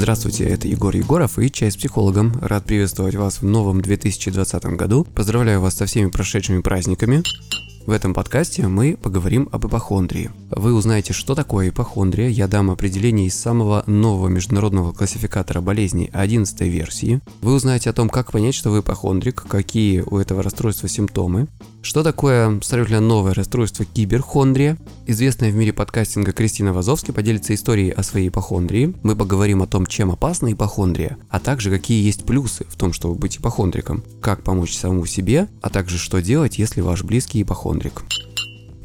Здравствуйте, это Егор Егоров и «Чай с психологом». Рад приветствовать вас в новом 2020 году. Поздравляю вас со всеми прошедшими праздниками. В этом подкасте мы поговорим об ипохондрии. Вы узнаете, что такое ипохондрия, я дам определение из самого нового международного классификатора болезней 11 версии. Вы узнаете о том, как понять, что вы ипохондрик, какие у этого расстройства симптомы, что такое сравнительно новое расстройство киберхондрия. Известная в мире подкастинга Кристина Вазовски поделится историей о своей ипохондрии. Мы поговорим о том, чем опасна ипохондрия, а также какие есть плюсы в том, чтобы быть ипохондриком, как помочь самому себе, а также что делать, если ваш близкий ипохондрик.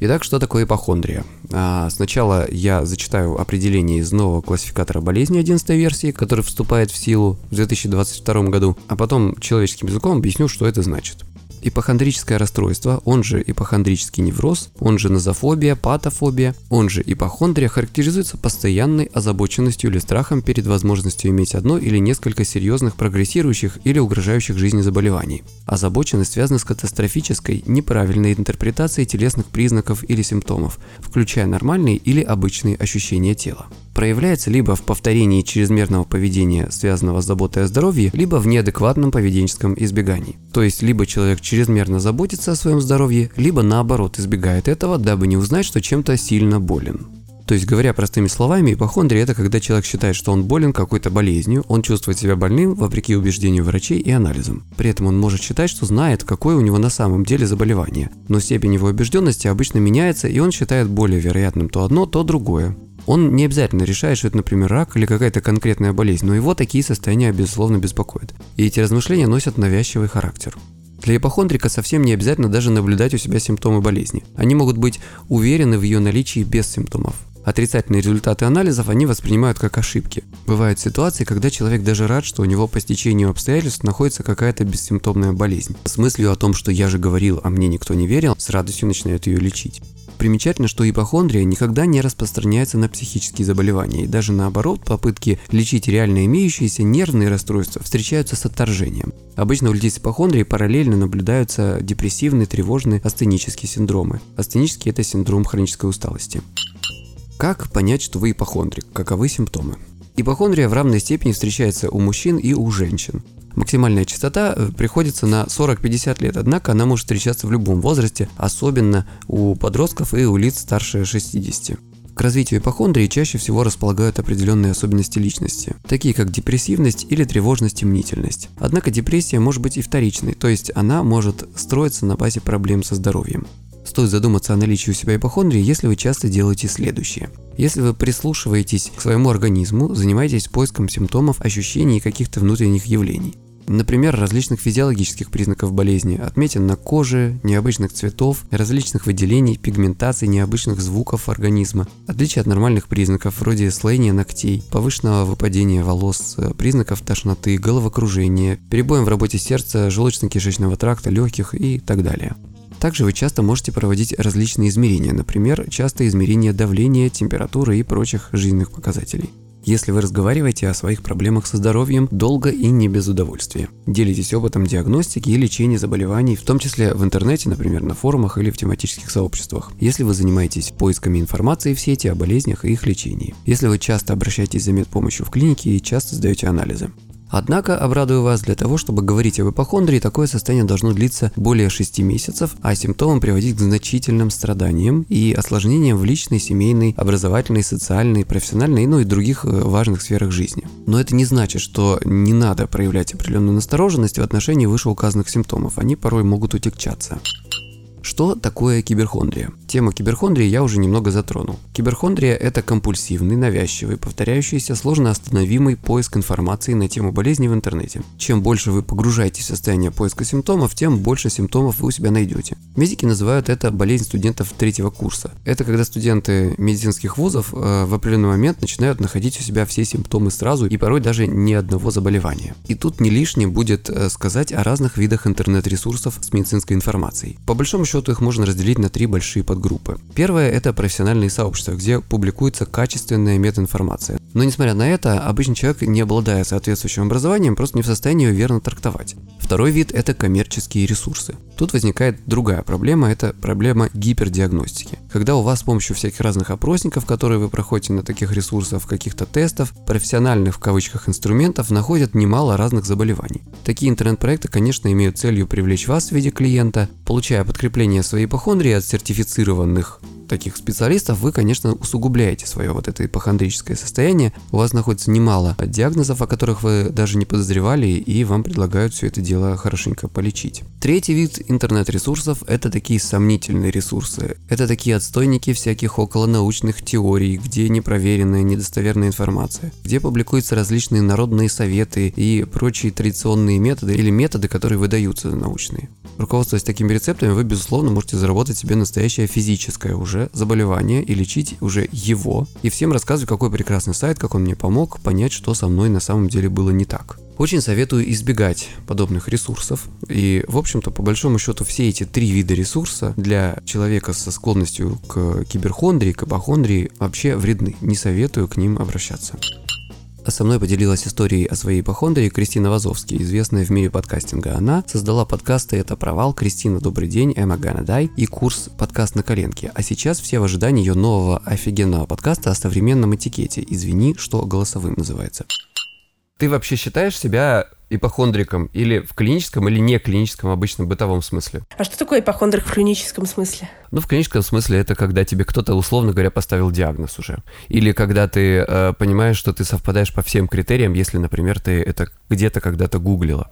Итак, что такое ипохондрия? А, сначала я зачитаю определение из нового классификатора болезни 11 версии, который вступает в силу в 2022 году, а потом человеческим языком объясню, что это значит. Ипохондрическое расстройство, он же ипохондрический невроз, он же нозофобия, патофобия, он же ипохондрия, характеризуется постоянной озабоченностью или страхом перед возможностью иметь одно или несколько серьезных прогрессирующих или угрожающих жизни заболеваний. Озабоченность связана с катастрофической, неправильной интерпретацией телесных признаков или симптомов, включая нормальные или обычные ощущения тела проявляется либо в повторении чрезмерного поведения, связанного с заботой о здоровье, либо в неадекватном поведенческом избегании. То есть, либо человек чрезмерно заботится о своем здоровье, либо наоборот избегает этого, дабы не узнать, что чем-то сильно болен. То есть, говоря простыми словами, ипохондрия – это когда человек считает, что он болен какой-то болезнью, он чувствует себя больным вопреки убеждению врачей и анализам. При этом он может считать, что знает, какое у него на самом деле заболевание. Но степень его убежденности обычно меняется, и он считает более вероятным то одно, то другое. Он не обязательно решает, что это, например, рак или какая-то конкретная болезнь, но его такие состояния, безусловно, беспокоят. И эти размышления носят навязчивый характер. Для ипохондрика совсем не обязательно даже наблюдать у себя симптомы болезни. Они могут быть уверены в ее наличии без симптомов. Отрицательные результаты анализов они воспринимают как ошибки. Бывают ситуации, когда человек даже рад, что у него по стечению обстоятельств находится какая-то бессимптомная болезнь. С мыслью о том, что я же говорил, а мне никто не верил, с радостью начинает ее лечить. Примечательно, что ипохондрия никогда не распространяется на психические заболевания, и даже наоборот, попытки лечить реально имеющиеся нервные расстройства встречаются с отторжением. Обычно у людей с ипохондрией параллельно наблюдаются депрессивные, тревожные, астенические синдромы. Астенический – это синдром хронической усталости. Как понять, что вы ипохондрик? Каковы симптомы? Ипохондрия в равной степени встречается у мужчин и у женщин. Максимальная частота э, приходится на 40-50 лет, однако она может встречаться в любом возрасте, особенно у подростков и у лиц старше 60. К развитию ипохондрии чаще всего располагают определенные особенности личности, такие как депрессивность или тревожность и мнительность. Однако депрессия может быть и вторичной, то есть она может строиться на базе проблем со здоровьем. Стоит задуматься о наличии у себя ипохондрии, если вы часто делаете следующее. Если вы прислушиваетесь к своему организму, занимаетесь поиском симптомов, ощущений и каких-то внутренних явлений. Например, различных физиологических признаков болезни, отметин на коже, необычных цветов, различных выделений, пигментаций, необычных звуков организма, отличия от нормальных признаков, вроде слоения ногтей, повышенного выпадения волос, признаков тошноты, головокружения, перебоем в работе сердца, желудочно-кишечного тракта, легких и так далее. Также вы часто можете проводить различные измерения, например, частые измерения давления, температуры и прочих жизненных показателей если вы разговариваете о своих проблемах со здоровьем долго и не без удовольствия. Делитесь опытом диагностики и лечения заболеваний, в том числе в интернете, например, на форумах или в тематических сообществах. Если вы занимаетесь поисками информации в сети о болезнях и их лечении. Если вы часто обращаетесь за медпомощью в клинике и часто сдаете анализы. Однако, обрадую вас, для того, чтобы говорить об ипохондрии, такое состояние должно длиться более 6 месяцев, а симптомам приводить к значительным страданиям и осложнениям в личной, семейной, образовательной, социальной, профессиональной, ну и других э, важных сферах жизни. Но это не значит, что не надо проявлять определенную настороженность в отношении вышеуказанных симптомов, они порой могут утекчаться. Что такое киберхондрия? Тему киберхондрии я уже немного затронул. Киберхондрия – это компульсивный, навязчивый, повторяющийся, сложно остановимый поиск информации на тему болезни в интернете. Чем больше вы погружаетесь в состояние поиска симптомов, тем больше симптомов вы у себя найдете. Медики называют это болезнь студентов третьего курса. Это когда студенты медицинских вузов э, в определенный момент начинают находить у себя все симптомы сразу и порой даже ни одного заболевания. И тут не лишним будет э, сказать о разных видах интернет-ресурсов с медицинской информацией. По большому счету счету их можно разделить на три большие подгруппы. Первое – это профессиональные сообщества, где публикуется качественная метаинформация. Но несмотря на это, обычный человек, не обладая соответствующим образованием, просто не в состоянии ее верно трактовать. Второй вид – это коммерческие ресурсы. Тут возникает другая проблема – это проблема гипердиагностики. Когда у вас с помощью всяких разных опросников, которые вы проходите на таких ресурсах, каких-то тестов, профессиональных в кавычках инструментов находят немало разных заболеваний. Такие интернет-проекты, конечно, имеют целью привлечь вас в виде клиента, получая подкрепление своей ипохондрии от сертифицированных таких специалистов, вы, конечно, усугубляете свое вот это ипохондрическое состояние. У вас находится немало диагнозов, о которых вы даже не подозревали, и вам предлагают все это дело хорошенько полечить. Третий вид интернет-ресурсов – это такие сомнительные ресурсы. Это такие отстойники всяких околонаучных теорий, где непроверенная, недостоверная информация, где публикуются различные народные советы и прочие традиционные методы или методы, которые выдаются научные. Руководствуясь такими рецептами, вы, безусловно, можете заработать себе настоящее физическое уже заболевание и лечить уже его. И всем рассказывать, какой прекрасный сайт, как он мне помог понять, что со мной на самом деле было не так. Очень советую избегать подобных ресурсов. И, в общем-то, по большому счету, все эти три вида ресурса для человека со склонностью к киберхондрии, к апохондрии вообще вредны. Не советую к ним обращаться. Со мной поделилась историей о своей ипохондрии Кристина Вазовский, известная в мире подкастинга. Она создала подкасты «Это провал», «Кристина, добрый день», «Эмма Ганадай» и курс «Подкаст на коленке». А сейчас все в ожидании ее нового офигенного подкаста о современном этикете. Извини, что голосовым называется. Ты вообще считаешь себя ипохондриком или в клиническом или не клиническом обычном бытовом смысле? А что такое ипохондрик в клиническом смысле? Ну, в клиническом смысле это когда тебе кто-то, условно говоря, поставил диагноз уже. Или когда ты э, понимаешь, что ты совпадаешь по всем критериям, если, например, ты это где-то когда-то гуглила.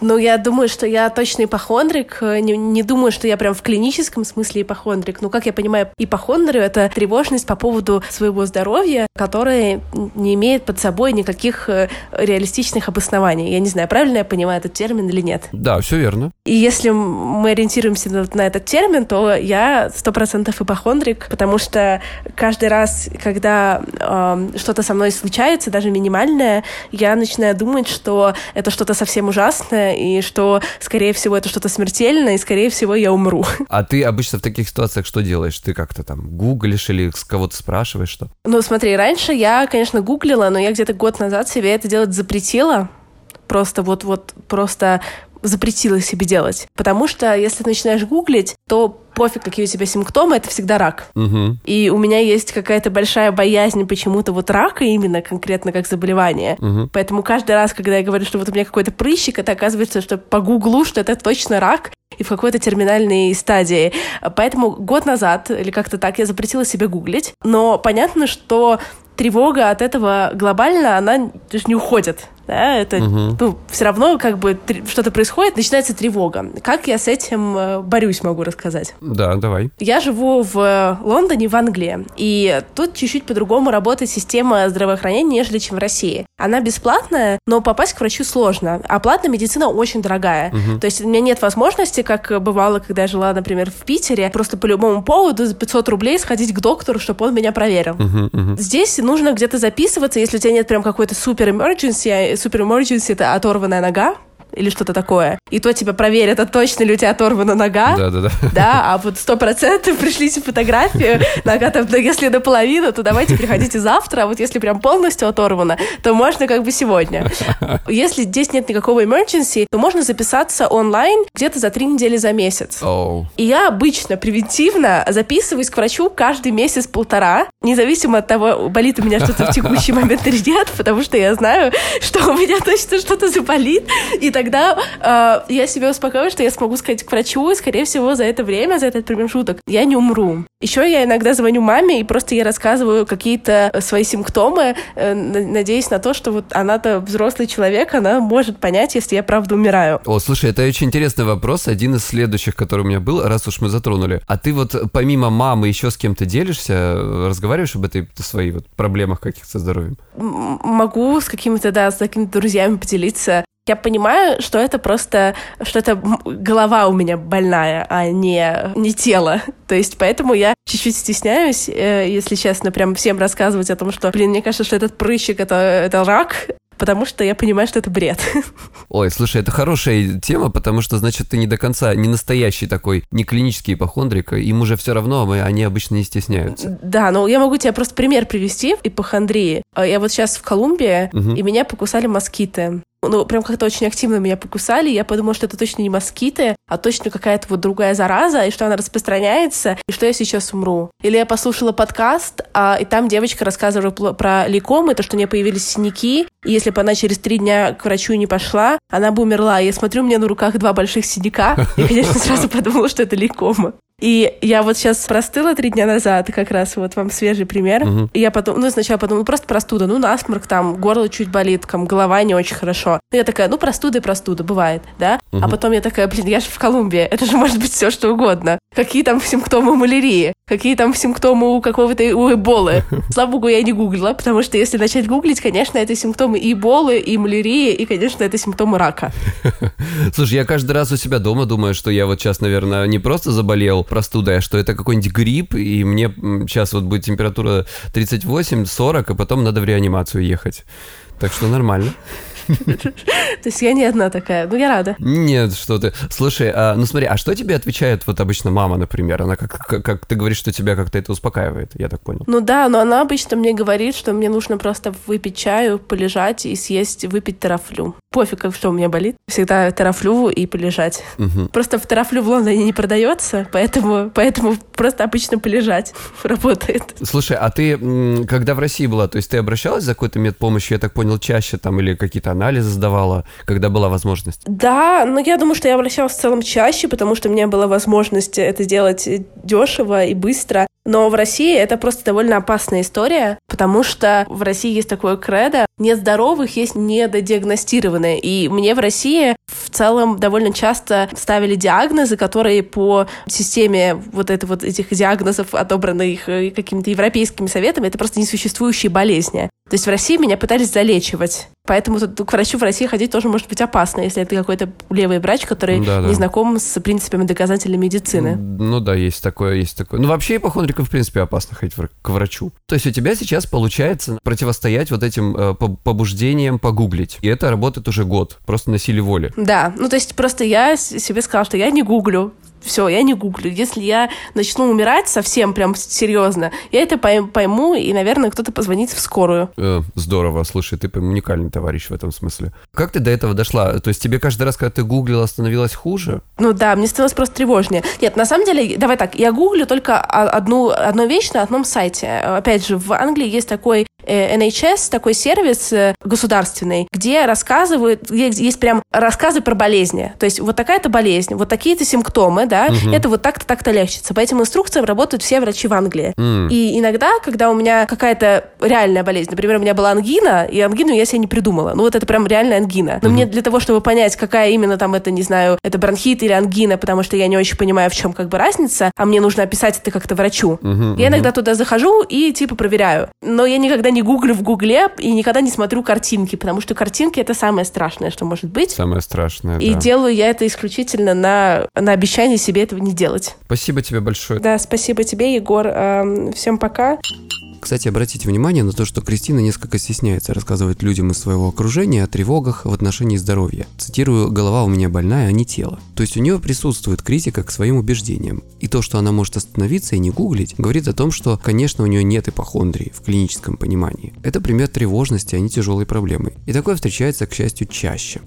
Ну, я думаю, что я точно ипохондрик. Не, не думаю, что я прям в клиническом смысле ипохондрик. Ну, как я понимаю, ипохондрию — это тревожность по поводу своего здоровья, которая не имеет под собой никаких э, реалистичных обоснований. Я не знаю, правильно я понимаю этот термин или нет. Да, все верно. И если мы ориентируемся на, на этот термин, то я сто процентов ипохондрик, потому что каждый раз, когда э, что-то со мной случается, даже минимальное, я начинаю думать, что это что-то совсем ужасное, и что, скорее всего, это что-то смертельное, и, скорее всего, я умру. А ты обычно в таких ситуациях что делаешь? Ты как-то там гуглишь или с кого-то спрашиваешь что? Ну, смотри, раньше я, конечно, гуглила, но я где-то год назад себе это делать запретила. Просто вот-вот, просто запретила себе делать. Потому что если ты начинаешь гуглить, то пофиг, какие у тебя симптомы, это всегда рак. Угу. И у меня есть какая-то большая боязнь почему-то вот рака именно конкретно как заболевание. Угу. Поэтому каждый раз, когда я говорю, что вот у меня какой-то прыщик, это оказывается, что по гуглу, что это точно рак и в какой-то терминальной стадии. Поэтому год назад, или как-то так, я запретила себе гуглить. Но понятно, что тревога от этого глобально, она не уходит да, это, угу. ну, все равно как бы что-то происходит, начинается тревога. Как я с этим э, борюсь, могу рассказать. Да, давай. Я живу в Лондоне, в Англии, и тут чуть-чуть по-другому работает система здравоохранения, нежели чем в России. Она бесплатная, но попасть к врачу сложно, а платная медицина очень дорогая. Угу. То есть у меня нет возможности, как бывало, когда я жила, например, в Питере, просто по любому поводу за 500 рублей сходить к доктору, чтобы он меня проверил. Угу, угу. Здесь нужно где-то записываться, если у тебя нет прям какой-то супер emergency, супер emergency это оторванная нога, или что-то такое. И то тебя проверят, а точно ли у тебя оторвана нога. Да, да, да. Да, а вот сто процентов пришлите фотографию, нога там, если наполовину, то давайте приходите завтра, а вот если прям полностью оторвана, то можно как бы сегодня. Если здесь нет никакого emergency, то можно записаться онлайн где-то за три недели за месяц. Oh. И я обычно превентивно записываюсь к врачу каждый месяц-полтора, независимо от того, болит у меня что-то в текущий момент или нет, потому что я знаю, что у меня точно что-то заболит, и тогда э, я себя успокаиваю, что я смогу сходить к врачу, и, скорее всего, за это время, за этот промежуток я не умру. Еще я иногда звоню маме и просто ей рассказываю какие-то свои симптомы, э, надеясь на то, что вот она-то взрослый человек, она может понять, если я правда умираю. О, слушай, это очень интересный вопрос, один из следующих, который у меня был, раз уж мы затронули. А ты вот помимо мамы еще с кем-то делишься, разговариваешь об этой своей вот проблемах каких-то здоровьем? Могу с какими-то, да, с какими-то друзьями поделиться я понимаю, что это просто, что это голова у меня больная, а не, не тело. То есть поэтому я чуть-чуть стесняюсь, э, если честно, прям всем рассказывать о том, что, блин, мне кажется, что этот прыщик — это, это рак, потому что я понимаю, что это бред. Ой, слушай, это хорошая тема, потому что, значит, ты не до конца, не настоящий такой, не клинический ипохондрик, им уже все равно, они обычно не стесняются. Да, но я могу тебе просто пример привести ипохондрии. Я вот сейчас в Колумбии, угу. и меня покусали москиты ну, прям как-то очень активно меня покусали. Я подумала, что это точно не москиты, а точно какая-то вот другая зараза, и что она распространяется, и что я сейчас умру. Или я послушала подкаст, а, и там девочка рассказывала про лейкомы, то, что у нее появились синяки, и если бы она через три дня к врачу не пошла, она бы умерла. Я смотрю, у меня на руках два больших синяка, и, конечно, сразу подумала, что это лейкома. И я вот сейчас простыла три дня назад, как раз вот вам свежий пример. Угу. И я потом, ну, сначала подумала, ну, просто простуда, ну, насморк там, горло чуть болит, там, голова не очень хорошо. Ну, я такая, ну, простуда и простуда, бывает, да? Угу. А потом я такая, блин, я же в Колумбии, это же может быть все что угодно. Какие там симптомы малярии? Какие там симптомы у какого-то у эболы? Слава богу, я не гуглила, потому что если начать гуглить, конечно, это симптомы и эболы, и малярии, и, конечно, это симптомы рака. Слушай, я каждый раз у себя дома думаю, что я вот сейчас, наверное, не просто заболел простудой, а что это какой-нибудь грипп, и мне сейчас вот будет температура 38-40, а потом надо в реанимацию ехать. Так что нормально. То есть я не одна такая. Ну, я рада. Нет, что ты. Слушай, а, ну смотри, а что тебе отвечает вот обычно мама, например? Она как, как, как ты говоришь, что тебя как-то это успокаивает, я так понял. Ну да, но она обычно мне говорит, что мне нужно просто выпить чаю, полежать и съесть, выпить терафлю. Пофиг, что у меня болит. Всегда терафлю и полежать. Угу. Просто в терафлю в Лондоне не продается, поэтому, поэтому просто обычно полежать работает. Слушай, а ты, когда в России была, то есть ты обращалась за какой-то медпомощью, я так понял, чаще там или какие-то анализы сдавала, когда была возможность? Да, но я думаю, что я обращалась в целом чаще, потому что у меня была возможность это делать дешево и быстро. Но в России это просто довольно опасная история, потому что в России есть такое кредо, нет здоровых, есть недодиагностированные. И мне в России в целом довольно часто ставили диагнозы, которые по системе вот, это, вот этих диагнозов, отобранных э, какими-то европейскими советами, это просто несуществующие болезни. То есть в России меня пытались залечивать. Поэтому тут к врачу в России ходить тоже может быть опасно, если это какой-то левый врач, который да, да. не знаком с принципами доказательной медицины. Ну да, есть такое, есть такое. Ну вообще ипохондрикам, в принципе, опасно ходить к врачу. То есть у тебя сейчас получается противостоять вот этим э, побуждениям погуглить. И это работает уже год, просто на силе воли. Да, ну то есть просто я себе сказала, что я не гуглю, все, я не гуглю. Если я начну умирать совсем прям серьезно, я это пойму, и, наверное, кто-то позвонит в скорую. Э, здорово, слушай, ты уникальный товарищ в этом смысле. Как ты до этого дошла? То есть тебе каждый раз, когда ты гуглила, становилось хуже? Ну да, мне становилось просто тревожнее. Нет, на самом деле, давай так, я гуглю только одну, одну вещь на одном сайте. Опять же, в Англии есть такой NHS такой сервис э, государственный, где рассказывают, где есть прям рассказы про болезни. То есть вот такая-то болезнь, вот такие-то симптомы, да, угу. это вот так-то, так-то лечится. По этим инструкциям работают все врачи в Англии. Mm. И иногда, когда у меня какая-то реальная болезнь, например, у меня была ангина, и ангину я себе не придумала. Ну вот это прям реальная ангина. Но mm-hmm. мне для того, чтобы понять, какая именно там это, не знаю, это бронхит или ангина, потому что я не очень понимаю, в чем как бы разница, а мне нужно описать это как-то врачу. Mm-hmm. Я иногда туда захожу и типа проверяю. Но я никогда не гуглю в гугле и никогда не смотрю картинки, потому что картинки — это самое страшное, что может быть. Самое страшное, И да. делаю я это исключительно на, на обещание себе этого не делать. Спасибо тебе большое. Да, спасибо тебе, Егор. Эм, всем пока. Кстати, обратите внимание на то, что Кристина несколько стесняется рассказывать людям из своего окружения о тревогах в отношении здоровья. Цитирую, «голова у меня больная, а не тело». То есть у нее присутствует критика к своим убеждениям. И то, что она может остановиться и не гуглить, говорит о том, что, конечно, у нее нет ипохондрии в клиническом понимании. Это пример тревожности, а не тяжелой проблемы. И такое встречается, к счастью, чаще.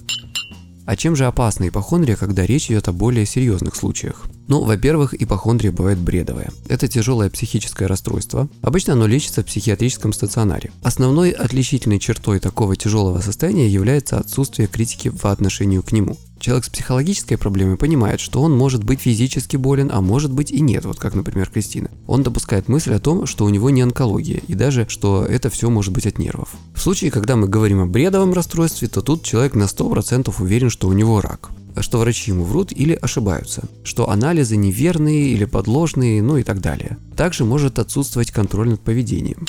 А чем же опасна ипохондрия, когда речь идет о более серьезных случаях? Ну, во-первых, ипохондрия бывает бредовая. Это тяжелое психическое расстройство. Обычно оно лечится в психиатрическом стационаре. Основной отличительной чертой такого тяжелого состояния является отсутствие критики по отношению к нему. Человек с психологической проблемой понимает, что он может быть физически болен, а может быть и нет, вот как, например, Кристина. Он допускает мысль о том, что у него не онкология, и даже, что это все может быть от нервов. В случае, когда мы говорим о бредовом расстройстве, то тут человек на 100% уверен, что у него рак что врачи ему врут или ошибаются, что анализы неверные или подложные, ну и так далее. Также может отсутствовать контроль над поведением.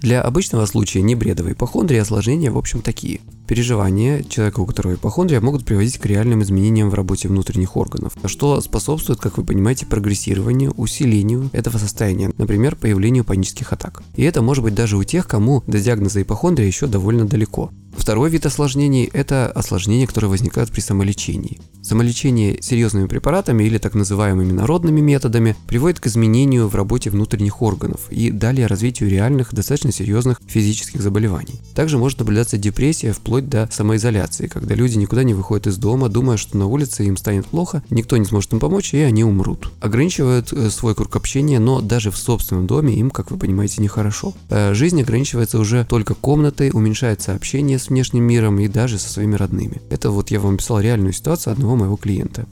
Для обычного случая небредовой ипохондрии осложнения в общем такие. Переживания человека, у которого ипохондрия, могут приводить к реальным изменениям в работе внутренних органов, что способствует, как вы понимаете, прогрессированию, усилению этого состояния, например, появлению панических атак. И это может быть даже у тех, кому до диагноза ипохондрия еще довольно далеко. Второй вид осложнений – это осложнения, которые возникают при самолечении. Самолечение серьезными препаратами или так называемыми народными методами приводит к изменению в работе внутренних органов и далее развитию реальных, достаточно серьезных физических заболеваний. Также может наблюдаться депрессия вплоть до самоизоляции, когда люди никуда не выходят из дома, думая, что на улице им станет плохо, никто не сможет им помочь и они умрут. Ограничивают э, свой круг общения, но даже в собственном доме им, как вы понимаете, нехорошо. Э, жизнь ограничивается уже только комнатой, уменьшается общение с внешним миром и даже со своими родными. Это вот я вам писал реальную ситуацию одного моего клиента.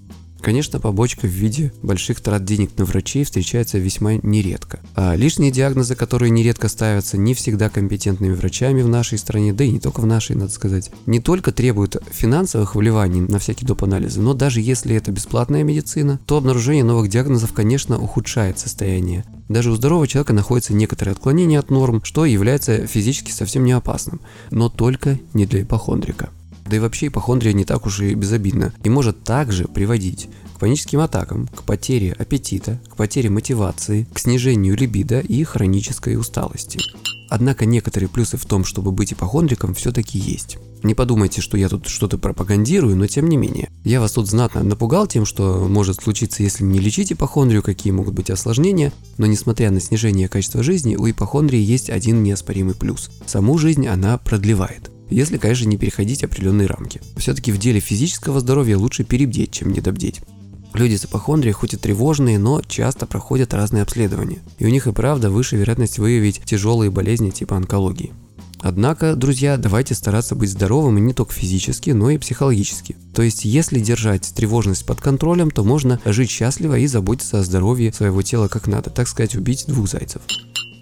Конечно, побочка в виде больших трат денег на врачей встречается весьма нередко. А лишние диагнозы, которые нередко ставятся не всегда компетентными врачами в нашей стране, да и не только в нашей, надо сказать, не только требуют финансовых вливаний на всякие доп. анализы, но даже если это бесплатная медицина, то обнаружение новых диагнозов, конечно, ухудшает состояние. Даже у здорового человека находятся некоторые отклонения от норм, что является физически совсем не опасным, но только не для ипохондрика. Да и вообще ипохондрия не так уж и безобидна и может также приводить к паническим атакам, к потере аппетита, к потере мотивации, к снижению либидо и хронической усталости. Однако некоторые плюсы в том, чтобы быть ипохондриком, все-таки есть. Не подумайте, что я тут что-то пропагандирую, но тем не менее. Я вас тут знатно напугал тем, что может случиться, если не лечить ипохондрию, какие могут быть осложнения, но несмотря на снижение качества жизни, у ипохондрии есть один неоспоримый плюс. Саму жизнь она продлевает. Если, конечно, не переходить определенные рамки. Все-таки в деле физического здоровья лучше перебдеть, чем недобдеть. Люди с ипохондрией хоть и тревожные, но часто проходят разные обследования. И у них и правда выше вероятность выявить тяжелые болезни типа онкологии. Однако, друзья, давайте стараться быть здоровым не только физически, но и психологически. То есть, если держать тревожность под контролем, то можно жить счастливо и заботиться о здоровье своего тела как надо, так сказать, убить двух зайцев.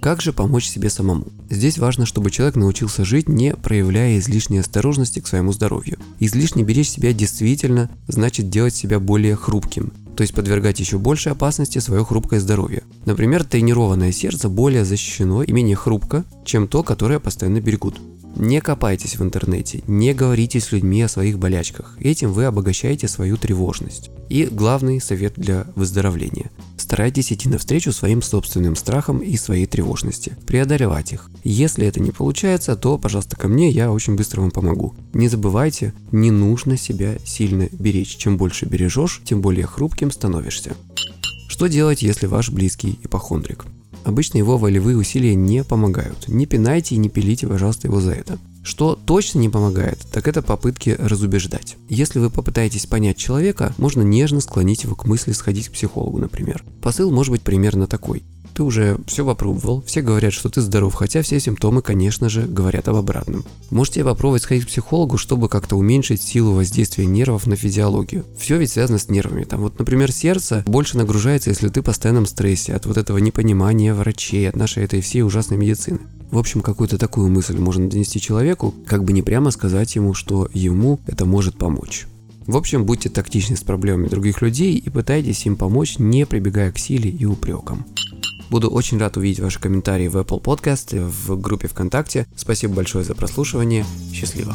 Как же помочь себе самому? Здесь важно, чтобы человек научился жить, не проявляя излишней осторожности к своему здоровью. Излишне беречь себя действительно значит делать себя более хрупким, то есть подвергать еще большей опасности свое хрупкое здоровье. Например, тренированное сердце более защищено и менее хрупко, чем то, которое постоянно берегут. Не копайтесь в интернете, не говорите с людьми о своих болячках. Этим вы обогащаете свою тревожность. И главный совет для выздоровления. Старайтесь идти навстречу своим собственным страхам и своей тревожности, преодолевать их. Если это не получается, то, пожалуйста, ко мне, я очень быстро вам помогу. Не забывайте, не нужно себя сильно беречь. Чем больше бережешь, тем более хрупким становишься. Что делать, если ваш близкий ипохондрик? Обычно его волевые усилия не помогают. Не пинайте и не пилите, пожалуйста, его за это. Что точно не помогает, так это попытки разубеждать. Если вы попытаетесь понять человека, можно нежно склонить его к мысли сходить к психологу, например. Посыл может быть примерно такой ты уже все попробовал, все говорят, что ты здоров, хотя все симптомы, конечно же, говорят об обратном. Можете попробовать сходить к психологу, чтобы как-то уменьшить силу воздействия нервов на физиологию. Все ведь связано с нервами. Там вот, например, сердце больше нагружается, если ты в постоянном стрессе от вот этого непонимания врачей, от нашей этой всей ужасной медицины. В общем, какую-то такую мысль можно донести человеку, как бы не прямо сказать ему, что ему это может помочь. В общем, будьте тактичны с проблемами других людей и пытайтесь им помочь, не прибегая к силе и упрекам. Буду очень рад увидеть ваши комментарии в Apple Podcast, в группе ВКонтакте. Спасибо большое за прослушивание. Счастливо.